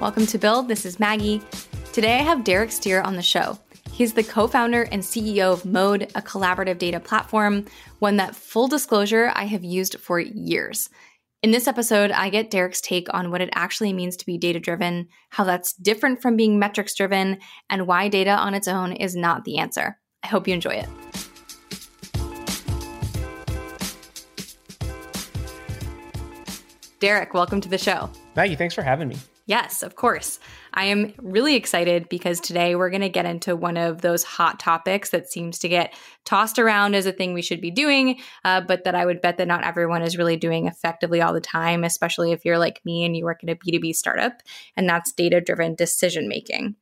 Welcome to Build. This is Maggie. Today I have Derek Steer on the show. He's the co founder and CEO of Mode, a collaborative data platform, one that, full disclosure, I have used for years. In this episode, I get Derek's take on what it actually means to be data driven, how that's different from being metrics driven, and why data on its own is not the answer. I hope you enjoy it. Derek, welcome to the show. Maggie, thanks for having me. Yes, of course. I am really excited because today we're going to get into one of those hot topics that seems to get tossed around as a thing we should be doing, uh, but that I would bet that not everyone is really doing effectively all the time, especially if you're like me and you work in a B2B startup, and that's data driven decision making.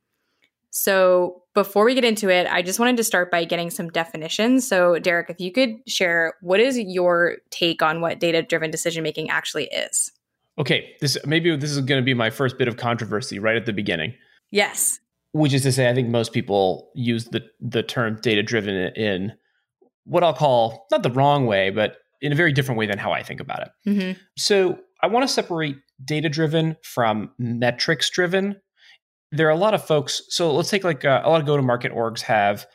So, before we get into it, I just wanted to start by getting some definitions. So, Derek, if you could share what is your take on what data driven decision making actually is? Okay, this maybe this is going to be my first bit of controversy right at the beginning. Yes. Which is to say, I think most people use the the term data driven in what I'll call not the wrong way, but in a very different way than how I think about it. Mm-hmm. So I want to separate data driven from metrics driven. There are a lot of folks. So let's take like uh, a lot of go to market orgs have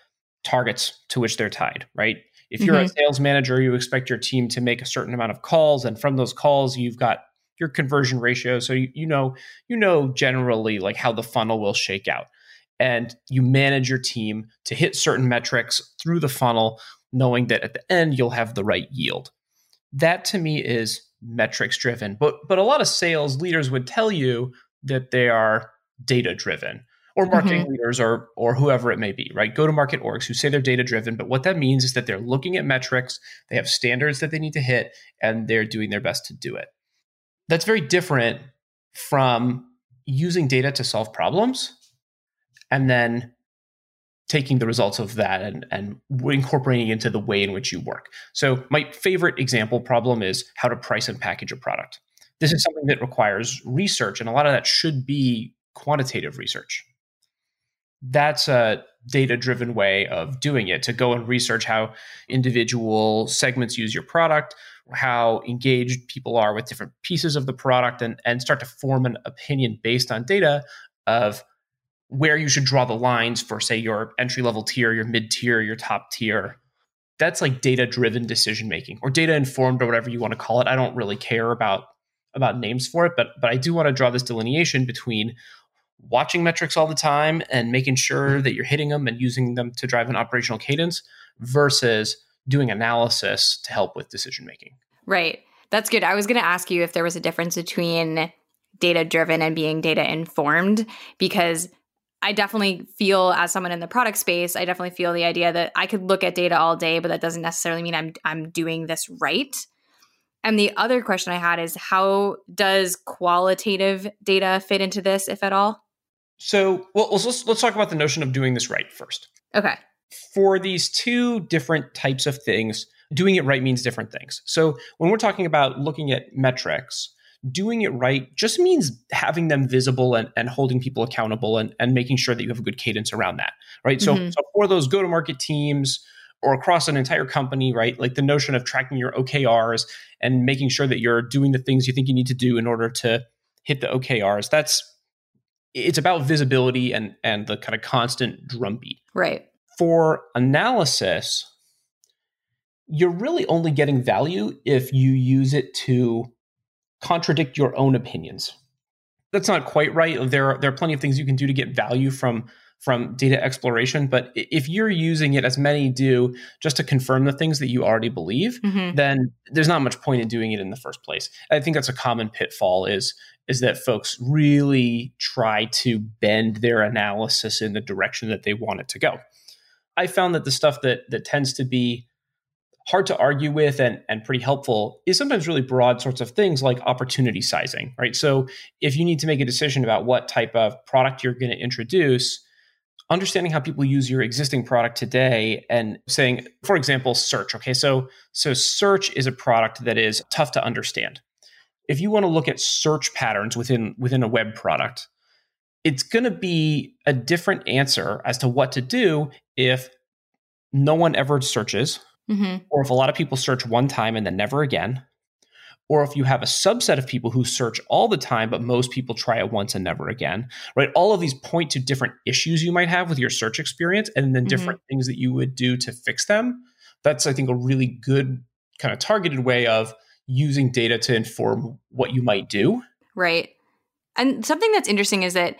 targets to which they're tied, right? If you're mm-hmm. a sales manager, you expect your team to make a certain amount of calls, and from those calls, you've got your conversion ratio so you, you know you know generally like how the funnel will shake out. And you manage your team to hit certain metrics through the funnel knowing that at the end you'll have the right yield. That to me is metrics driven but but a lot of sales leaders would tell you that they are data driven or marketing mm-hmm. leaders or or whoever it may be right? Go to market orgs who say they're data driven but what that means is that they're looking at metrics they have standards that they need to hit and they're doing their best to do it that's very different from using data to solve problems and then taking the results of that and, and incorporating into the way in which you work. So, my favorite example problem is how to price and package a product. This is something that requires research, and a lot of that should be quantitative research. That's a data driven way of doing it to go and research how individual segments use your product, how engaged people are with different pieces of the product and, and start to form an opinion based on data of where you should draw the lines for say your entry level tier your mid tier your top tier. That's like data driven decision making or data informed or whatever you want to call it. I don't really care about about names for it but but i do want to draw this delineation between watching metrics all the time and making sure mm-hmm. that you're hitting them and using them to drive an operational cadence versus doing analysis to help with decision making. Right. That's good. I was going to ask you if there was a difference between data driven and being data informed because I definitely feel as someone in the product space, I definitely feel the idea that I could look at data all day, but that doesn't necessarily mean I'm I'm doing this right. And the other question I had is how does qualitative data fit into this, if at all? So, well, let's let's talk about the notion of doing this right first. Okay for these two different types of things, doing it right means different things. So when we're talking about looking at metrics, doing it right just means having them visible and, and holding people accountable and, and making sure that you have a good cadence around that. Right. Mm-hmm. So, so for those go to market teams or across an entire company, right? Like the notion of tracking your OKRs and making sure that you're doing the things you think you need to do in order to hit the OKRs. That's it's about visibility and and the kind of constant drumbeat. Right for analysis, you're really only getting value if you use it to contradict your own opinions. That's not quite right. There are, there are plenty of things you can do to get value from from data exploration, but if you're using it as many do just to confirm the things that you already believe, mm-hmm. then there's not much point in doing it in the first place. I think that's a common pitfall is is that folks really try to bend their analysis in the direction that they want it to go. I found that the stuff that that tends to be hard to argue with and, and pretty helpful is sometimes really broad sorts of things like opportunity sizing, right? So if you need to make a decision about what type of product you're going to introduce, understanding how people use your existing product today and saying, for example, search. Okay, so so search is a product that is tough to understand. If you want to look at search patterns within within a web product, it's going to be a different answer as to what to do if no one ever searches, mm-hmm. or if a lot of people search one time and then never again, or if you have a subset of people who search all the time, but most people try it once and never again, right? All of these point to different issues you might have with your search experience and then mm-hmm. different things that you would do to fix them. That's, I think, a really good kind of targeted way of using data to inform what you might do. Right. And something that's interesting is that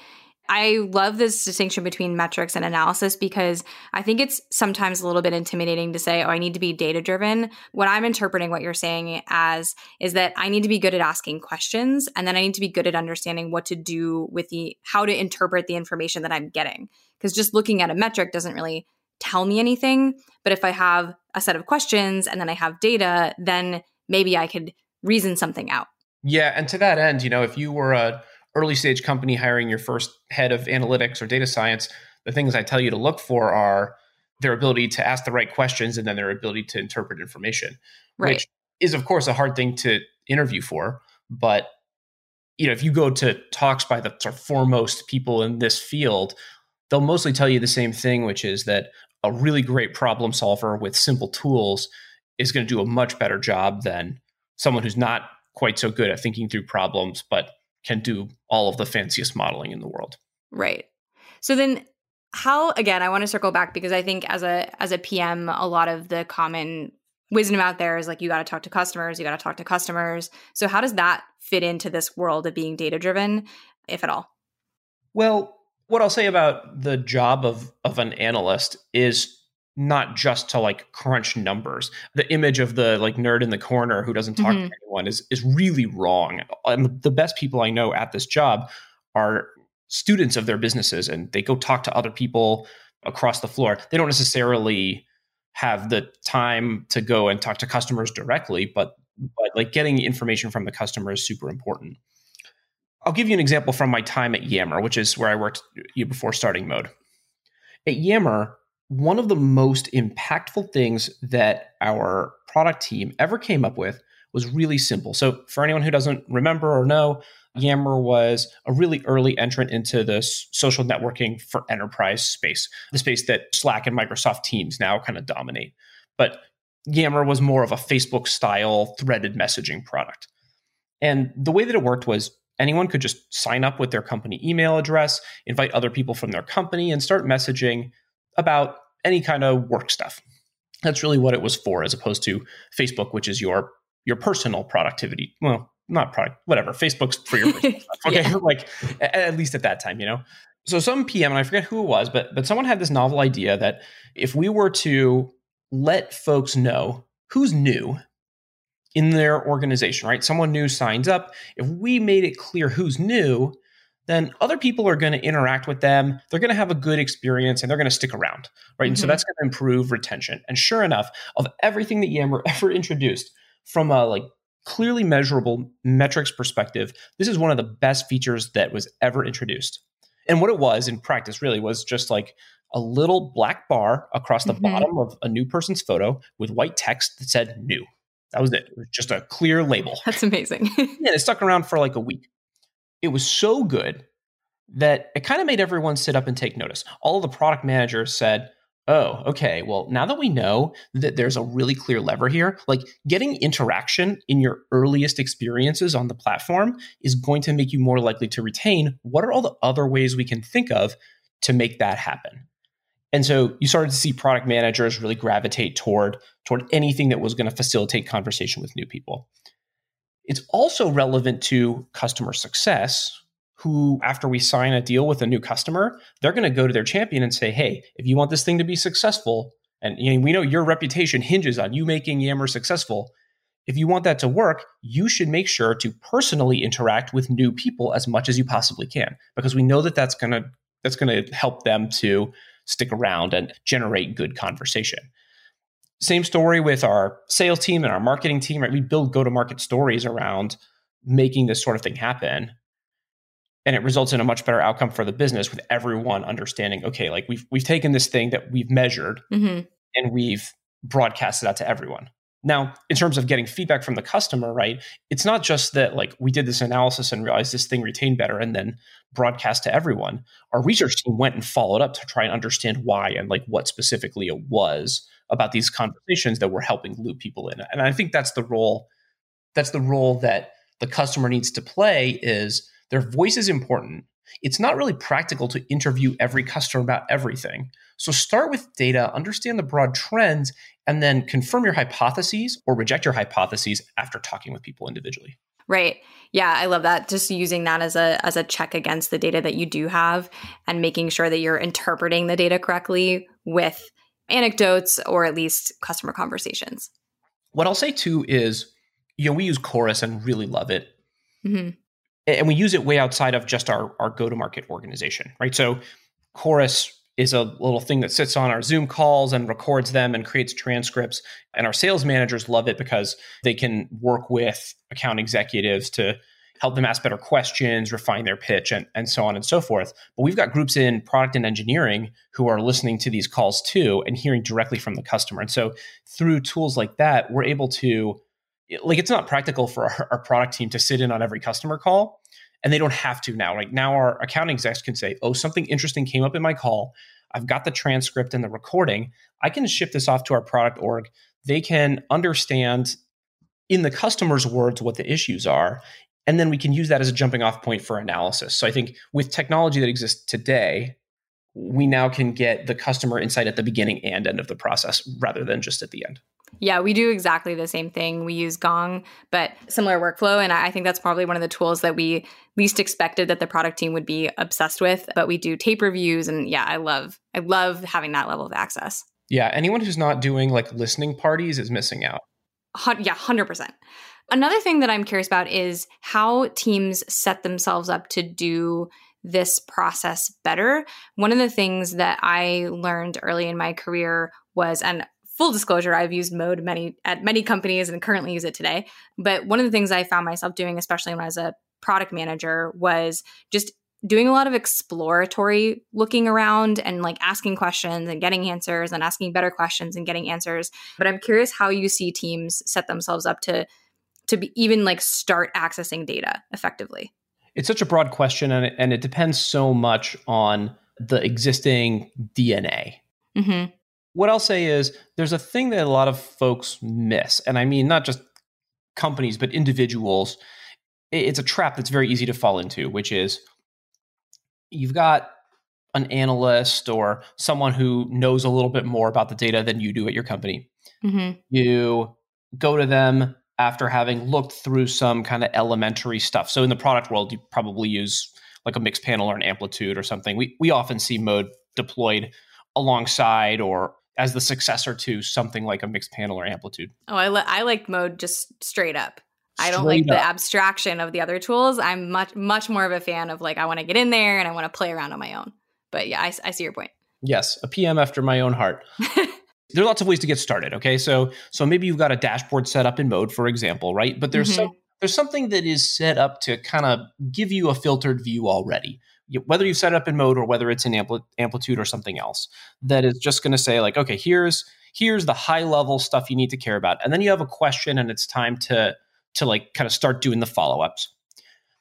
I love this distinction between metrics and analysis because I think it's sometimes a little bit intimidating to say, oh, I need to be data driven. What I'm interpreting what you're saying as is that I need to be good at asking questions and then I need to be good at understanding what to do with the, how to interpret the information that I'm getting. Because just looking at a metric doesn't really tell me anything. But if I have a set of questions and then I have data, then maybe I could reason something out. Yeah. And to that end, you know, if you were a, early stage company hiring your first head of analytics or data science, the things I tell you to look for are their ability to ask the right questions and then their ability to interpret information, right. which is of course a hard thing to interview for. But you know, if you go to talks by the sort of foremost people in this field, they'll mostly tell you the same thing, which is that a really great problem solver with simple tools is going to do a much better job than someone who's not quite so good at thinking through problems, but can do all of the fanciest modeling in the world. Right. So then how again I want to circle back because I think as a as a PM a lot of the common wisdom out there is like you got to talk to customers, you got to talk to customers. So how does that fit into this world of being data driven if at all? Well, what I'll say about the job of of an analyst is not just to like crunch numbers. The image of the like nerd in the corner who doesn't talk mm-hmm. to anyone is is really wrong. And the best people I know at this job are students of their businesses and they go talk to other people across the floor. They don't necessarily have the time to go and talk to customers directly, but but like getting information from the customer is super important. I'll give you an example from my time at Yammer, which is where I worked before starting mode. At Yammer, one of the most impactful things that our product team ever came up with was really simple. So, for anyone who doesn't remember or know, Yammer was a really early entrant into the social networking for enterprise space, the space that Slack and Microsoft Teams now kind of dominate. But Yammer was more of a Facebook style threaded messaging product. And the way that it worked was anyone could just sign up with their company email address, invite other people from their company, and start messaging about any kind of work stuff. That's really what it was for, as opposed to Facebook, which is your your personal productivity. Well, not product, whatever. Facebook's for your personal stuff. Okay, yeah. like at least at that time, you know. So some PM, and I forget who it was, but but someone had this novel idea that if we were to let folks know who's new in their organization, right? Someone new signs up. If we made it clear who's new, then other people are going to interact with them. They're going to have a good experience and they're going to stick around, right? Mm-hmm. And so mm-hmm. that's going to improve retention. And sure enough, of everything that Yammer ever introduced from a like clearly measurable metrics perspective, this is one of the best features that was ever introduced. And what it was in practice really was just like a little black bar across the mm-hmm. bottom of a new person's photo with white text that said new. That was it. It was just a clear label. That's amazing. and it stuck around for like a week it was so good that it kind of made everyone sit up and take notice. All the product managers said, Oh, okay. Well, now that we know that there's a really clear lever here, like getting interaction in your earliest experiences on the platform is going to make you more likely to retain. What are all the other ways we can think of to make that happen? And so you started to see product managers really gravitate toward toward anything that was going to facilitate conversation with new people. It's also relevant to customer success, who, after we sign a deal with a new customer, they're going to go to their champion and say, hey, if you want this thing to be successful, and you know, we know your reputation hinges on you making Yammer successful. If you want that to work, you should make sure to personally interact with new people as much as you possibly can, because we know that that's going to that's going to help them to stick around and generate good conversation. Same story with our sales team and our marketing team, right? We build go to market stories around making this sort of thing happen. And it results in a much better outcome for the business with everyone understanding, okay, like we've we've taken this thing that we've measured mm-hmm. and we've broadcasted out to everyone. Now, in terms of getting feedback from the customer, right? It's not just that like we did this analysis and realized this thing retained better and then broadcast to everyone. Our research team went and followed up to try and understand why and like what specifically it was about these conversations that we're helping loop people in. And I think that's the role that's the role that the customer needs to play is their voice is important. It's not really practical to interview every customer about everything. So start with data, understand the broad trends, and then confirm your hypotheses or reject your hypotheses after talking with people individually. Right. Yeah, I love that. Just using that as a as a check against the data that you do have and making sure that you're interpreting the data correctly with anecdotes or at least customer conversations. What I'll say too is, you know, we use Chorus and really love it. Mm-hmm. And we use it way outside of just our, our go to market organization, right? So Chorus is a little thing that sits on our Zoom calls and records them and creates transcripts. And our sales managers love it because they can work with account executives to help them ask better questions, refine their pitch, and, and so on and so forth. But we've got groups in product and engineering who are listening to these calls too and hearing directly from the customer. And so through tools like that, we're able to, like, it's not practical for our, our product team to sit in on every customer call and they don't have to now. Right now, our accounting execs can say, "Oh, something interesting came up in my call. I've got the transcript and the recording. I can ship this off to our product org. They can understand in the customer's words what the issues are, and then we can use that as a jumping off point for analysis. So I think with technology that exists today, we now can get the customer insight at the beginning and end of the process rather than just at the end. Yeah, we do exactly the same thing. We use Gong, but similar workflow. And I think that's probably one of the tools that we least expected that the product team would be obsessed with. But we do tape reviews. And yeah, I love, I love having that level of access. Yeah. Anyone who's not doing like listening parties is missing out. Yeah, 100%. Another thing that I'm curious about is how teams set themselves up to do this process better. One of the things that I learned early in my career was, and full disclosure, I've used Mode many at many companies and currently use it today. But one of the things I found myself doing, especially when I was a product manager, was just doing a lot of exploratory looking around and like asking questions and getting answers and asking better questions and getting answers. But I'm curious how you see teams set themselves up to to be even like start accessing data effectively. It's such a broad question and it, and it depends so much on the existing DNA. Mm-hmm what I'll say is there's a thing that a lot of folks miss, and I mean not just companies but individuals. It's a trap that's very easy to fall into, which is you've got an analyst or someone who knows a little bit more about the data than you do at your company. Mm-hmm. You go to them after having looked through some kind of elementary stuff. So in the product world, you probably use like a Mixpanel or an amplitude or something. We we often see mode deployed alongside or as the successor to something like a Mixpanel or amplitude. Oh, I, li- I like mode just straight up. Straight I don't like up. the abstraction of the other tools. I'm much much more of a fan of like I want to get in there and I want to play around on my own. But yeah, I, I see your point. Yes, a PM after my own heart. there are lots of ways to get started. Okay, so so maybe you've got a dashboard set up in mode, for example, right? But there's mm-hmm. some there's something that is set up to kind of give you a filtered view already whether you set it up in mode or whether it's in ampli- amplitude or something else that is just going to say like okay here's here's the high level stuff you need to care about and then you have a question and it's time to to like kind of start doing the follow-ups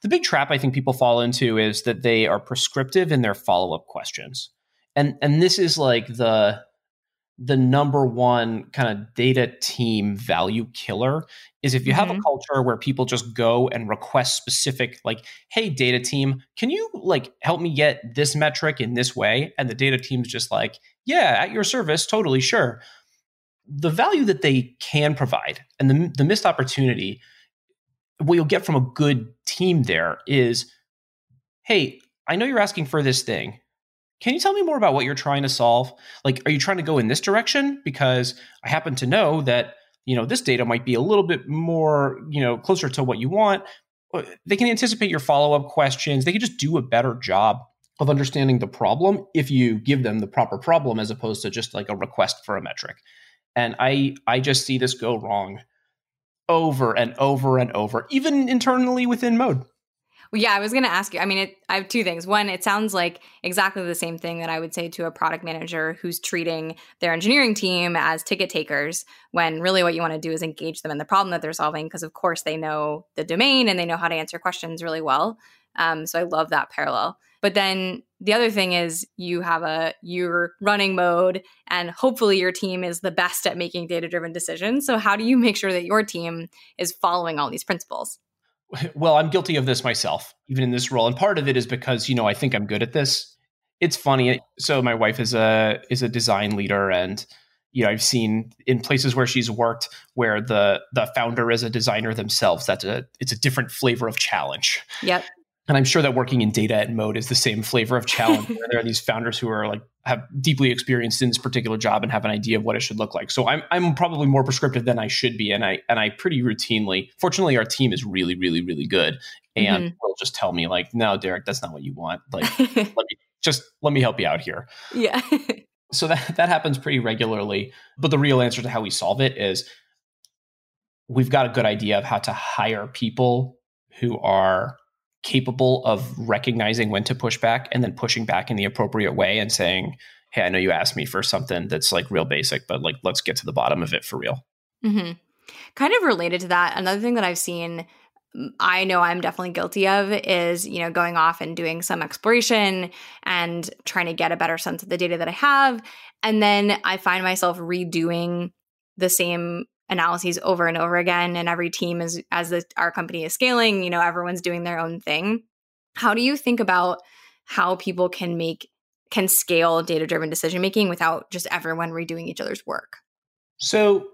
the big trap i think people fall into is that they are prescriptive in their follow-up questions and and this is like the the number one kind of data team value killer is if you have mm-hmm. a culture where people just go and request specific like hey data team can you like help me get this metric in this way? And the data team's just like yeah at your service totally sure. The value that they can provide and the, the missed opportunity what you'll get from a good team there is hey i know you're asking for this thing can you tell me more about what you're trying to solve? Like, are you trying to go in this direction? Because I happen to know that, you know, this data might be a little bit more, you know, closer to what you want. Uh, they can anticipate your follow up questions. They can just do a better job of understanding the problem if you give them the proper problem as opposed to just like a request for a metric. And I I just see this go wrong over and over and over, even internally within mode. Well, yeah, I was going to ask you. I mean, it, I have two things. One, it sounds like exactly the same thing that I would say to a product manager who's treating their engineering team as ticket takers, when really what you want to do is engage them in the problem that they're solving, because of course they know the domain and they know how to answer questions really well. Um, so I love that parallel. But then the other thing is you have a you're running mode and hopefully your team is the best at making data driven decisions. So how do you make sure that your team is following all these principles? Well, I'm guilty of this myself, even in this role. And part of it is because, you know, I think I'm good at this. It's funny. So my wife is a is a design leader and you know, I've seen in places where she's worked where the the founder is a designer themselves. That's a it's a different flavor of challenge. Yep. And I'm sure that working in data at mode is the same flavor of challenge. there are these founders who are like have deeply experienced in this particular job and have an idea of what it should look like. So I'm I'm probably more prescriptive than I should be, and I and I pretty routinely. Fortunately, our team is really really really good, and mm-hmm. will just tell me like, no, Derek, that's not what you want. Like, let me just let me help you out here. Yeah. so that that happens pretty regularly. But the real answer to how we solve it is we've got a good idea of how to hire people who are capable of recognizing when to push back and then pushing back in the appropriate way and saying, "Hey, I know you asked me for something that's like real basic, but like let's get to the bottom of it for real." Mm-hmm. Kind of related to that, another thing that I've seen I know I'm definitely guilty of is, you know, going off and doing some exploration and trying to get a better sense of the data that I have. And then I find myself redoing the same analyses over and over again. And every team is, as the, our company is scaling, you know, everyone's doing their own thing. How do you think about how people can make, can scale data driven decision making without just everyone redoing each other's work? So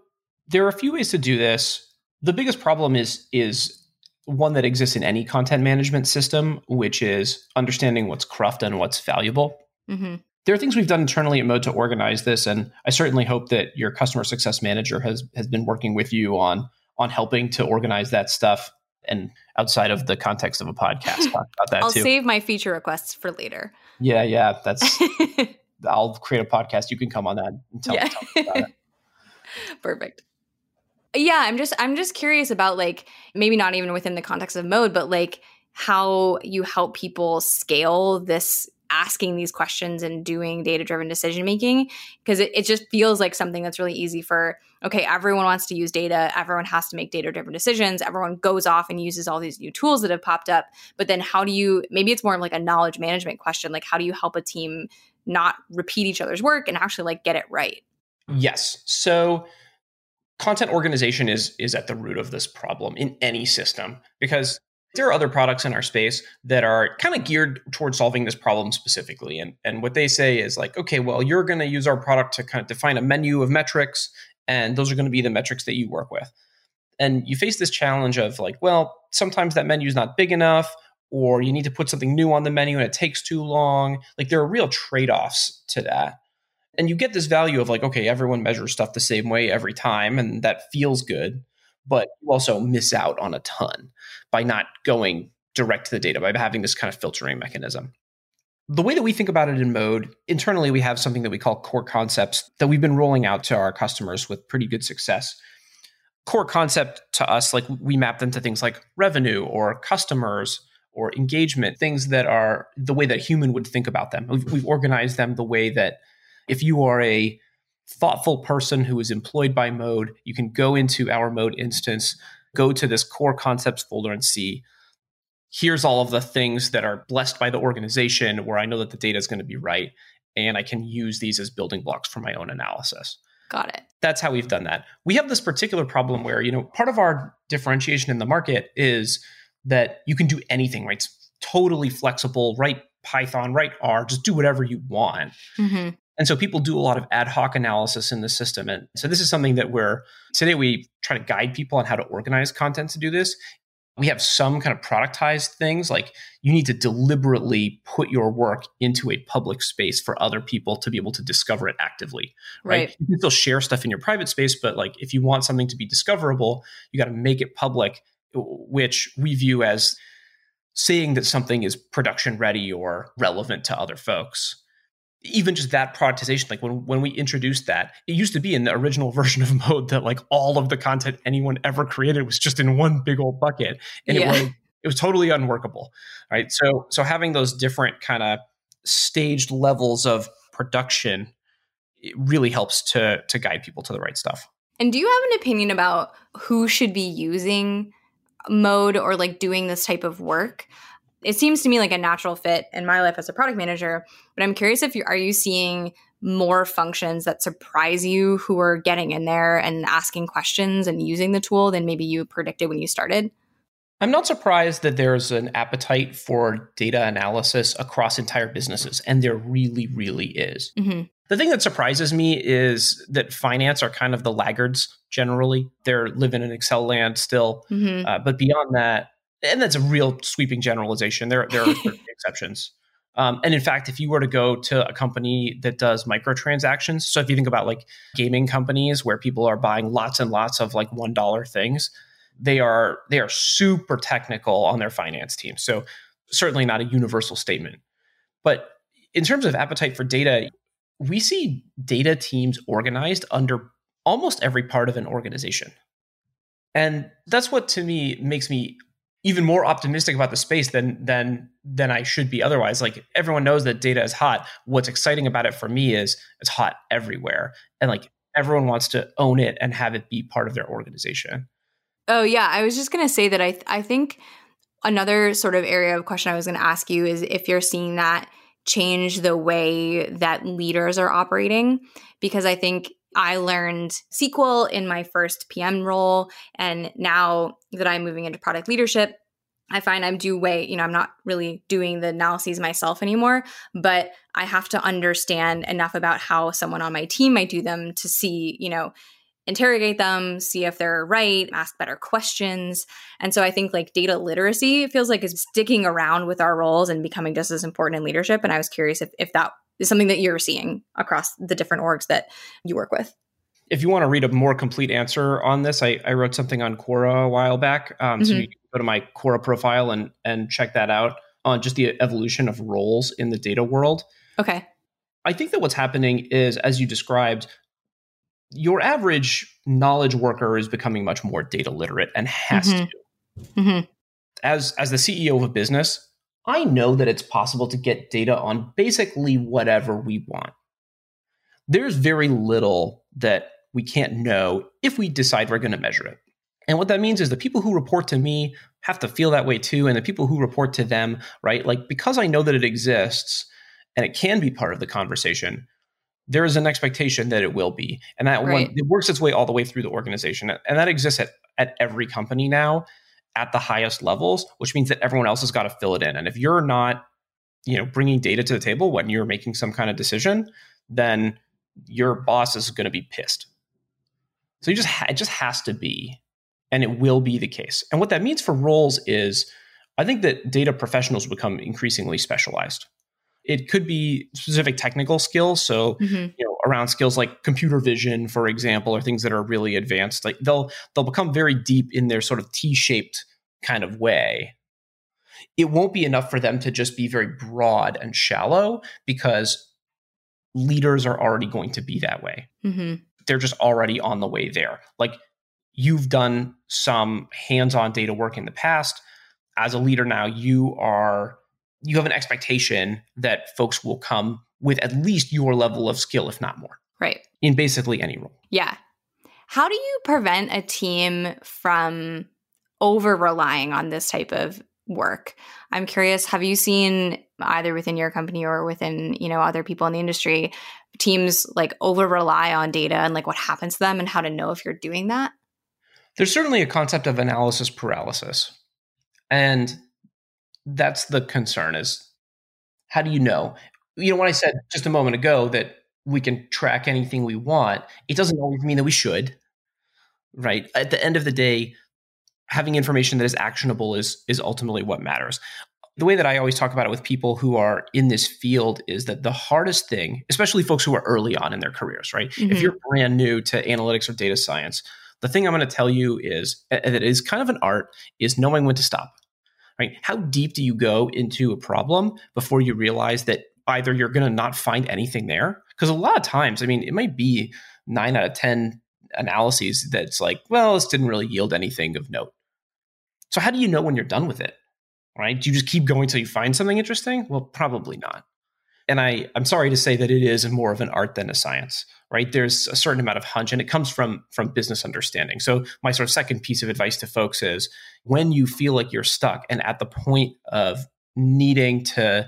there are a few ways to do this. The biggest problem is, is one that exists in any content management system, which is understanding what's cruft and what's valuable. Mm-hmm. There are things we've done internally at Mode to organize this, and I certainly hope that your customer success manager has has been working with you on on helping to organize that stuff. And outside of the context of a podcast, talk about that I'll too. save my feature requests for later. Yeah, yeah, that's. I'll create a podcast. You can come on that and tell, yeah. tell me about it. Perfect yeah i'm just i'm just curious about like maybe not even within the context of mode but like how you help people scale this asking these questions and doing data driven decision making because it, it just feels like something that's really easy for okay everyone wants to use data everyone has to make data driven decisions everyone goes off and uses all these new tools that have popped up but then how do you maybe it's more of like a knowledge management question like how do you help a team not repeat each other's work and actually like get it right? Yes. So content organization is is at the root of this problem in any system because there are other products in our space that are kind of geared towards solving this problem specifically and and what they say is like okay well you're going to use our product to kind of define a menu of metrics and those are going to be the metrics that you work with. And you face this challenge of like well sometimes that menu is not big enough or you need to put something new on the menu and it takes too long. Like there are real trade-offs to that. And you get this value of like okay everyone measures stuff the same way every time and that feels good but you also miss out on a ton by not going direct to the data by having this kind of filtering mechanism. The way that we think about it in mode internally we have something that we call core concepts that we've been rolling out to our customers with pretty good success. Core concept to us like we map them to things like revenue or customers or engagement things that are the way that human would think about them. We've, we've organized them the way that if you are a thoughtful person who is employed by Mode, you can go into our Mode instance, go to this core concepts folder and see here's all of the things that are blessed by the organization where I know that the data is going to be right. And I can use these as building blocks for my own analysis. Got it. That's how we've done that. We have this particular problem where, you know, part of our differentiation in the market is that you can do anything, right? It's totally flexible, write Python, write R, just do whatever you want. Mm-hmm. And so people do a lot of ad hoc analysis in the system. And so this is something that we're today we try to guide people on how to organize content to do this. We have some kind of productized things like you need to deliberately put your work into a public space for other people to be able to discover it actively. Right. right. You can still share stuff in your private space, but like if you want something to be discoverable, you got to make it public, which we view as saying that something is production ready or relevant to other folks even just that productization like when when we introduced that it used to be in the original version of mode that like all of the content anyone ever created was just in one big old bucket and yeah. it was it was totally unworkable right? So so having those different kind of staged levels of production it really helps to to guide people to the right stuff. And do you have an opinion about who should be using mode or like doing this type of work it seems to me like a natural fit in my life as a product manager. But I'm curious if you are you seeing more functions that surprise you who are getting in there and asking questions and using the tool than maybe you predicted when you started? I'm not surprised that there's an appetite for data analysis across entire businesses, and there really, really is. Mm-hmm. The thing that surprises me is that finance are kind of the laggards generally. They're living in Excel land still. Mm-hmm. Uh, but beyond that, and that's a real sweeping generalization, there, there are exceptions. Um, and in fact, if you were to go to a company that does microtransactions, so if you think about like gaming companies where people are buying lots and lots of like $1 things, they are they are super technical on their finance team. So certainly not a universal statement. But in terms of appetite for data, we see data teams organized under almost every part of an organization. And that's what to me makes me even more optimistic about the space than than than I should be otherwise. Like everyone knows that data is hot. What's exciting about it for me is it's hot everywhere. And like everyone wants to own it and have it be part of their organization. Oh yeah, I was just going to say that I th- I think another sort of area of question I was going to ask you is if you're seeing that change the way that leaders are operating because I think I learned SQL in my first PM role and now that I'm moving into product leadership I find I'm do way, you know, I'm not really doing the analyses myself anymore, but I have to understand enough about how someone on my team might do them to see, you know, interrogate them, see if they're right, ask better questions. And so I think like data literacy feels like is sticking around with our roles and becoming just as important in leadership. And I was curious if, if that is something that you're seeing across the different orgs that you work with. If you want to read a more complete answer on this, I, I wrote something on Quora a while back. Um, mm-hmm. So you can go to my Quora profile and, and check that out on just the evolution of roles in the data world. Okay. I think that what's happening is, as you described, your average knowledge worker is becoming much more data literate and has mm-hmm. to. Mm-hmm. As as the CEO of a business, I know that it's possible to get data on basically whatever we want. There's very little that we can't know if we decide we're going to measure it. And what that means is the people who report to me have to feel that way too. And the people who report to them, right? Like, because I know that it exists and it can be part of the conversation, there is an expectation that it will be. And that right. one, it works its way all the way through the organization. And that exists at, at every company now at the highest levels, which means that everyone else has got to fill it in. And if you're not, you know, bringing data to the table when you're making some kind of decision, then your boss is going to be pissed. So you just ha- it just has to be, and it will be the case. And what that means for roles is, I think that data professionals become increasingly specialized. It could be specific technical skills. So, mm-hmm. you know, around skills like computer vision, for example, or things that are really advanced. Like they'll they'll become very deep in their sort of T-shaped kind of way. It won't be enough for them to just be very broad and shallow because leaders are already going to be that way. Mm-hmm. They're just already on the way there. Like you've done some hands-on data work in the past. As a leader now, you are you have an expectation that folks will come with at least your level of skill, if not more. Right. In basically any role. Yeah. How do you prevent a team from over relying on this type of work? I'm curious, have you seen either within your company or within, you know, other people in the industry, teams like over rely on data and like what happens to them and how to know if you're doing that? There's certainly a concept of analysis paralysis. And that's the concern is how do you know? You know, when I said just a moment ago that we can track anything we want, it doesn't always mean that we should. Right. At the end of the day, having information that is actionable is is ultimately what matters. The way that I always talk about it with people who are in this field is that the hardest thing, especially folks who are early on in their careers, right? Mm-hmm. If you're brand new to analytics or data science, the thing I'm going to tell you is that it is kind of an art is knowing when to stop right? How deep do you go into a problem before you realize that either you're going to not find anything there? Because a lot of times, I mean, it might be nine out of 10 analyses that's like, well, this didn't really yield anything of note. So, how do you know when you're done with it? Right? Do you just keep going until you find something interesting? Well, probably not and I, I'm sorry to say that it is more of an art than a science, right? There's a certain amount of hunch and it comes from from business understanding. So my sort of second piece of advice to folks is when you feel like you're stuck and at the point of needing to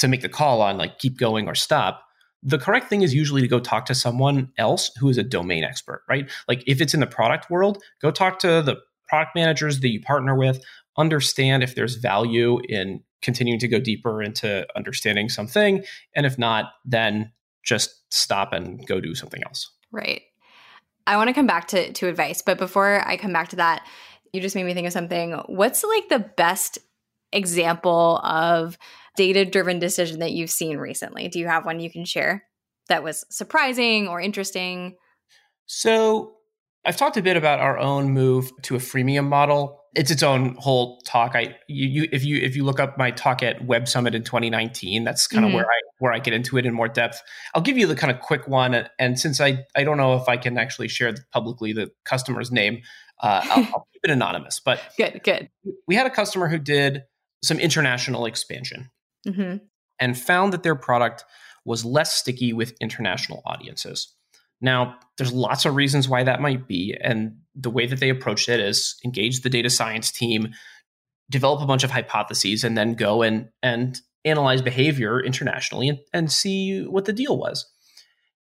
to make the call on like keep going or stop the correct thing is usually to go talk to someone else who is a domain expert right like if it's in the product world go talk to the product managers that you partner with understand if there's value in continuing to go deeper into understanding something and if not then just stop and go do something else right i want to come back to to advice but before i come back to that you just made me think of something what's like the best example of data driven decision that you've seen recently? Do you have one you can share that was surprising or interesting? So, I've talked a bit about our own move to a freemium model. It's its own whole talk. I you, you if you if you look up my talk at Web Summit in 2019, that's kind of mm-hmm. where I where I get into it in more depth. I'll give you the kind of quick one, and, since I I don't know if I can actually share publicly the customer's name, uh, I'll, I'll keep it anonymous. But good, good. We had a customer who did some international expansion mm-hmm. and found that their product was less sticky with international audiences. Now, there's lots of reasons why that might be. And the way that they approached it is engage the data science team, develop a bunch of hypotheses, and then go and, and analyze behavior internationally and, and see what the deal was.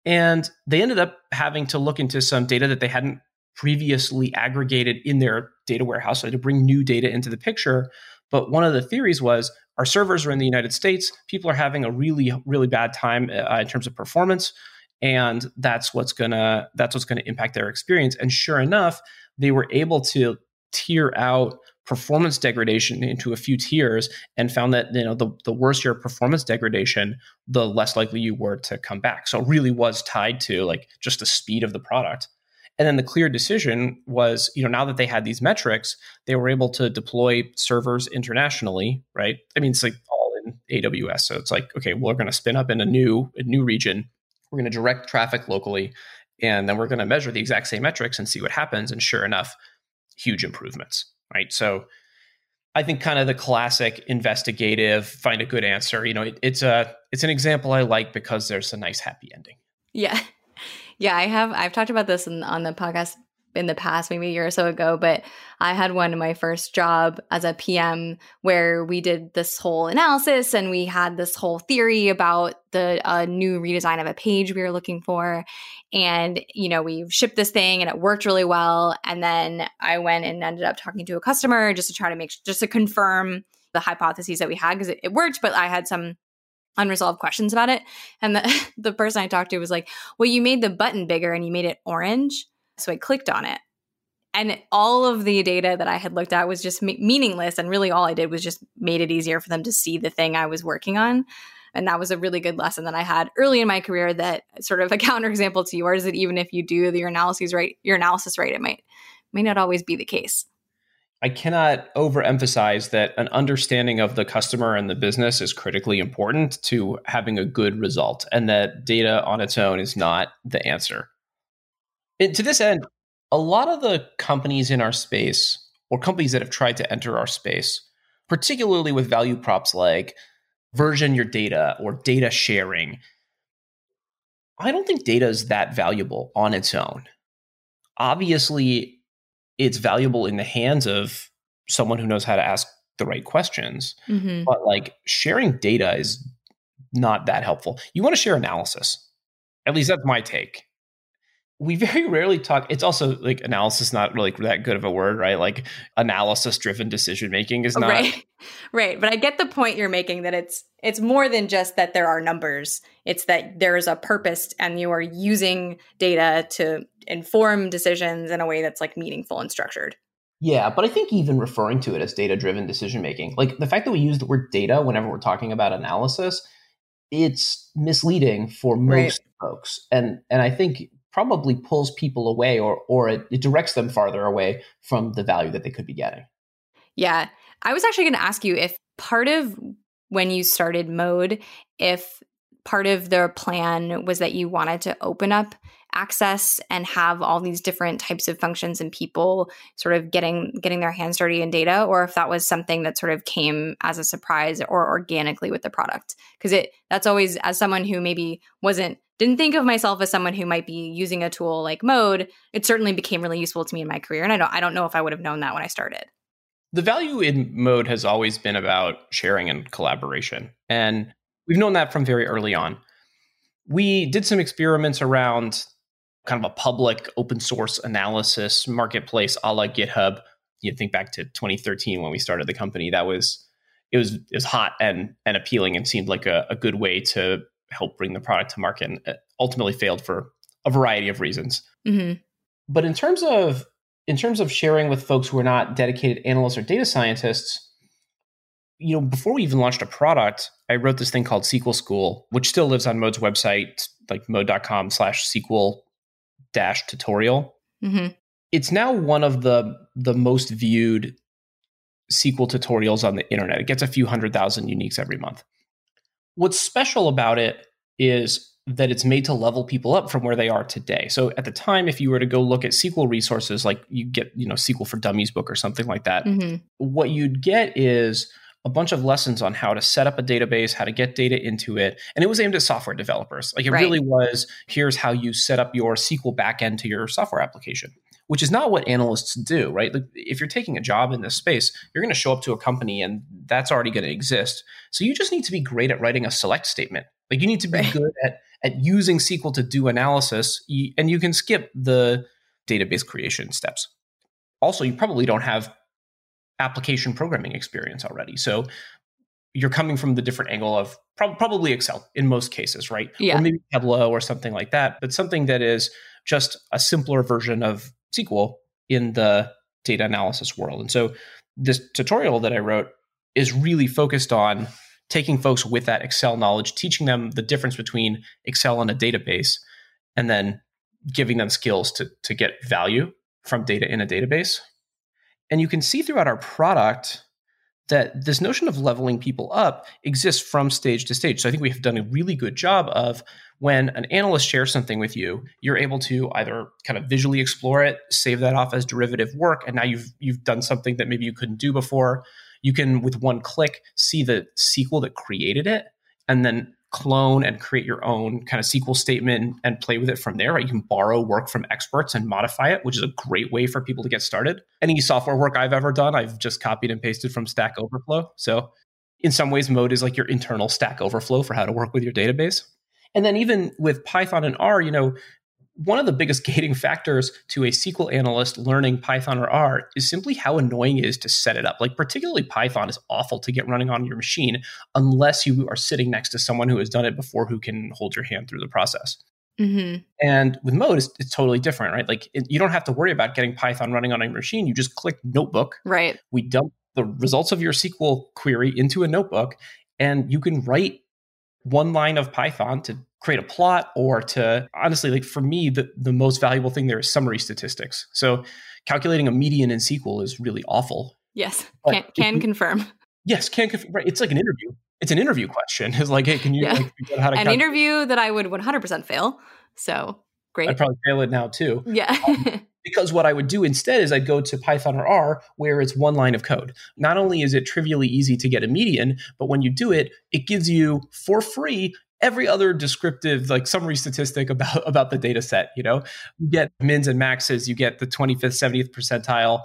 And they ended up having to look into some data that they hadn't previously aggregated in their data warehouse, so to bring new data into the picture. But one of the theories was our servers are in the United States. People are having a really, really bad time uh, in terms of performance, and that's what's gonna that's what's gonna impact their experience. And sure enough, they were able to tier out performance degradation into a few tiers and found that you know the, the worse your performance degradation the less likely you were to come back so it really was tied to like just the speed of the product and then the clear decision was, you know, now that they had these metrics, they were able to deploy servers internationally, right? I mean, it's like all in AWS. So it's like, okay, we're going to spin up in a new a new region. We're going to direct traffic locally, and then we're going to measure the exact same metrics and see what happens. And sure enough, huge improvements, right? So I think kind of the classic investigative, find a good answer. You know, it, it's a it's an example I like because there's a nice happy ending. Yeah. Yeah, I have. I've talked about this in, on the podcast in the past, maybe a year or so ago, but I had one in my first job as a PM where we did this whole analysis and we had this whole theory about the uh, new redesign of a page we were looking for. And, you know, we shipped this thing and it worked really well. And then I went and ended up talking to a customer just to try to make, just to confirm the hypotheses that we had because it, it worked, but I had some unresolved questions about it. And the, the person I talked to was like, Well, you made the button bigger and you made it orange. So I clicked on it. And all of the data that I had looked at was just me- meaningless. And really, all I did was just made it easier for them to see the thing I was working on. And that was a really good lesson that I had early in my career that sort of a counterexample to yours is that even if you do your analyses right, your analysis right, it might may not always be the case. I cannot overemphasize that an understanding of the customer and the business is critically important to having a good result, and that data on its own is not the answer. And to this end, a lot of the companies in our space, or companies that have tried to enter our space, particularly with value props like version your data or data sharing, I don't think data is that valuable on its own. Obviously, it's valuable in the hands of someone who knows how to ask the right questions. Mm-hmm. But like sharing data is not that helpful. You want to share analysis. At least that's my take. We very rarely talk. It's also like analysis, not really that good of a word, right? Like analysis driven decision making is oh, not right. Right. But I get the point you're making that it's it's more than just that there are numbers. It's that there is a purpose and you are using data to inform decisions in a way that's like meaningful and structured. Yeah, but I think even referring to it as data driven decision making, like the fact that we use the word data whenever we're talking about analysis, it's misleading for most right. folks. And and I think probably pulls people away or or it, it directs them farther away from the value that they could be getting. Yeah. I was actually going to ask you if part of when you started mode, if part of their plan was that you wanted to open up access and have all these different types of functions and people sort of getting getting their hands dirty in data or if that was something that sort of came as a surprise or organically with the product because it that's always as someone who maybe wasn't didn't think of myself as someone who might be using a tool like mode it certainly became really useful to me in my career and i don't i don't know if i would have known that when i started The value in Mode has always been about sharing and collaboration. And we've known that from very early on. We did some experiments around kind of a public open source analysis marketplace a la GitHub. You think back to 2013 when we started the company. That was it was it was hot and and appealing and seemed like a, a good way to help bring the product to market. And ultimately failed for a variety of reasons. Mm-hmm. But in terms of in terms of sharing with folks who are not dedicated analysts or data scientists, you know, before we even launched a product, I wrote this thing called SQL School, which still lives on Mode's website, like mode.com slash SQL dash tutorial. Mm-hmm. It's now one of the the most viewed SQL tutorials on the internet. It gets a few hundred thousand uniques every month. What's special about it is that it's made to level people up from where they are today. So at the time, if you were to go look at SQL resources, like you get, you know, SQL for Dummies book or something like that, mm-hmm. what you'd get is a bunch of lessons on how to set up a database, how to get data into it. And it was aimed at software developers. Like it right. really was here's how you set up your SQL backend to your software application, which is not what analysts do, right? Like if you're taking a job in this space, you're going to show up to a company and that's already going to exist. So you just need to be great at writing a select statement. Like you need to be right. good at at using SQL to do analysis, and you can skip the database creation steps. Also, you probably don't have application programming experience already. So you're coming from the different angle of pro- probably Excel in most cases, right? Yeah. Or maybe Tableau or something like that, but something that is just a simpler version of SQL in the data analysis world. And so this tutorial that I wrote is really focused on taking folks with that Excel knowledge, teaching them the difference between Excel and a database, and then giving them skills to, to get value from data in a database. And you can see throughout our product that this notion of leveling people up exists from stage to stage. So I think we have done a really good job of when an analyst shares something with you, you're able to either kind of visually explore it, save that off as derivative work, and now you've you've done something that maybe you couldn't do before. You can with one click see the SQL that created it and then clone and create your own kind of SQL statement and play with it from there. Right? You can borrow work from experts and modify it, which is a great way for people to get started. Any software work I've ever done, I've just copied and pasted from Stack Overflow. So in some ways, Mode is like your internal Stack Overflow for how to work with your database. And then even with Python and R, you know, one of the biggest gating factors to a SQL analyst learning Python or R is simply how annoying it is to set it up. Like, particularly Python is awful to get running on your machine unless you are sitting next to someone who has done it before who can hold your hand through the process. Mm-hmm. And with Mode, it's, it's, totally different, right? Like, it, you don't have to worry about getting Python running on a machine. You just click Notebook. Right. We dump the results of your SQL query into a notebook, and you can write one line of Python to create a plot or to honestly like for me the, the most valuable thing there is summary statistics. So calculating a median in sql is really awful. Yes can, can confirm. Yes can confirm right it's like an interview. It's an interview question. It's like hey can you yeah. like, how to an calculate? interview that i would 100% fail. So great. I'd probably fail it now too. Yeah. Um, because what I would do instead is I'd go to Python or R where it's one line of code. Not only is it trivially easy to get a median, but when you do it, it gives you for free every other descriptive like summary statistic about about the data set you know? You get mins and maxes you get the 25th 70th percentile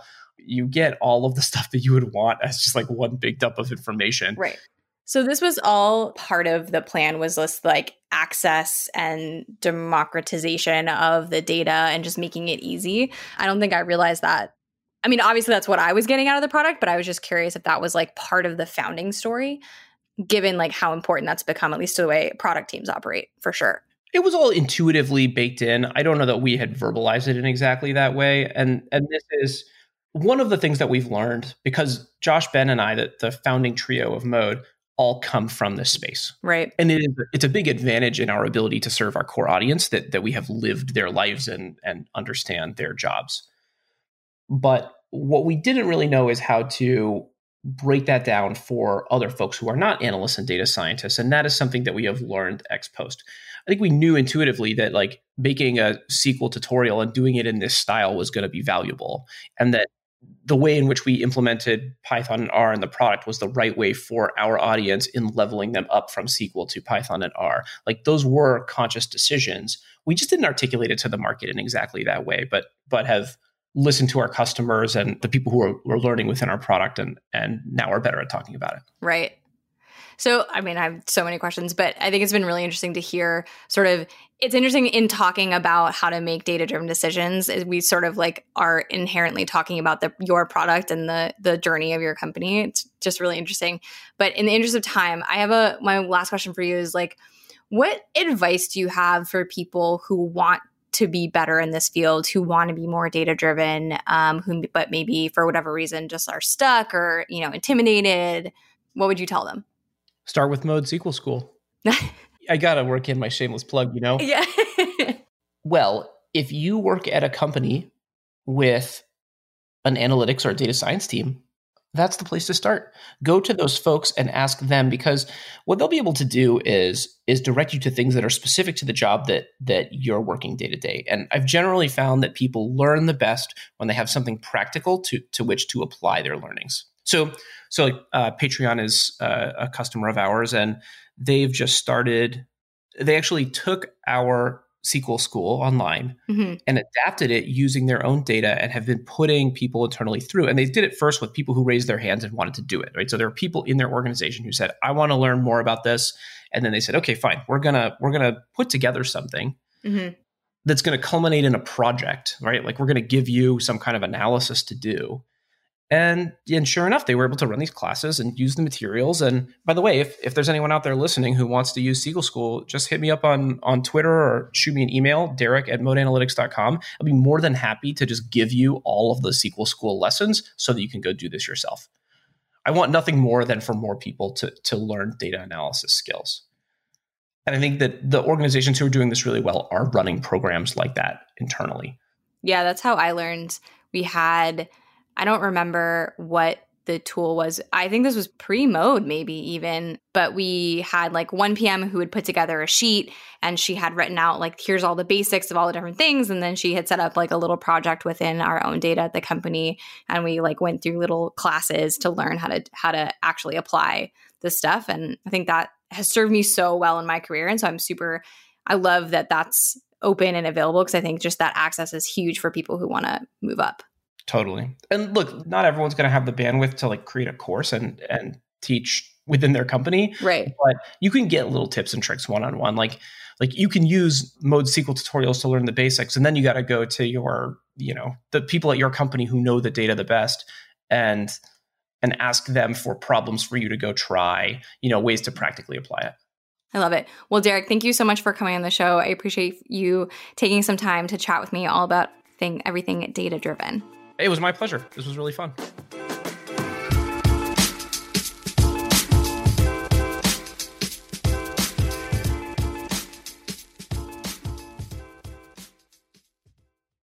you get all of the stuff that you would want as just like one big dump of information. Right. So this was all part of the plan was this like access and democratization of the data and just making it easy. I don't think i realized that I mean, obviously that's what I was getting out of the product, but I was just curious if that was like part of the founding story given like how important that's become, at least to the way product teams operate for sure. It was all intuitively baked in. I don't know that we had verbalized it in exactly that way. And and this is one of the things that we've learned because Josh Benn and I, the, the founding trio of Mode, all come from this space. Right. And it is it's a big advantage in our ability to serve our core audience that that we have lived their lives and and understand their jobs. But what we didn't really know is how to break that down for other folks who are not analysts and data scientists. And that is something that we have learned ex post. I think we knew intuitively that like making a SQL tutorial and doing it in this style was going to be valuable. And that the way in which we implemented Python and R in the product was the right way for our audience in leveling them up from SQL to Python and R. Like those were conscious decisions. We just didn't articulate it to the market in exactly that way, but but have listen to our customers and the people who are, are learning within our product and and now are better at talking about it. Right. So, I mean, I have so many questions, but I think it's been really interesting to hear sort of it's interesting in talking about how to make data driven decisions we sort of like are inherently talking about the your product and the the journey of your company it's just really interesting but in the interest of time i have a my last question for you is like what advice do you have for people who want to be better in this field who want to be more data driven um, who but maybe for whatever reason just are stuck or you know intimidated what would you tell them Start with Mode SQL School. I got to work in my shameless plug, you know? Yeah. well, if you work at a company with an analytics or data science team, that's the place to start. Go to those folks and ask them because what they'll be able to do is is direct you to things that are specific to the job that that you're working day to day. And I've generally found that people learn the best when they have something practical to to which to apply their learnings. So, so like uh, Patreon is uh, a customer of ours, and they've just started. They actually took our SQL school online mm-hmm. and adapted it using their own data and have been putting people internally through. And they did it first with people who raised their hands and wanted to do it. Right. So there are people in their organization who said, "I want to learn more about this," and then they said, "Okay, fine. We're gonna we're gonna put together something." Mm-hmm. That's going to culminate in a project, right? Like we're going to give you some kind of analysis to do, and, and sure enough, they were able to run these classes and use the materials. And by the way, if, if there's anyone out there listening who wants to use SQL School, just hit me up on, on Twitter or shoot me an email, derek at modeanalytics.com. I'll be more than happy to just give you all of the SQL School lessons so that you can go do this yourself. I want nothing more than for more people to, to learn data analysis skills. And I think that the organizations who are doing this really well are running programs like that internally. Yeah, that's how I learned. We had – I don't remember what the tool was. I think this was pre mode, maybe even, but we had like one PM who would put together a sheet and she had written out, like, here's all the basics of all the different things. And then she had set up like a little project within our own data at the company. And we like went through little classes to learn how to, how to actually apply this stuff. And I think that has served me so well in my career. And so I'm super, I love that that's open and available because I think just that access is huge for people who want to move up. Totally. And look, not everyone's going to have the bandwidth to like create a course and and teach within their company. Right. But you can get little tips and tricks one on one. Like like you can use mode SQL tutorials to learn the basics and then you got to go to your, you know, the people at your company who know the data the best and and ask them for problems for you to go try, you know, ways to practically apply it. I love it. Well, Derek, thank you so much for coming on the show. I appreciate you taking some time to chat with me all about thing everything data driven. Hey, it was my pleasure. This was really fun.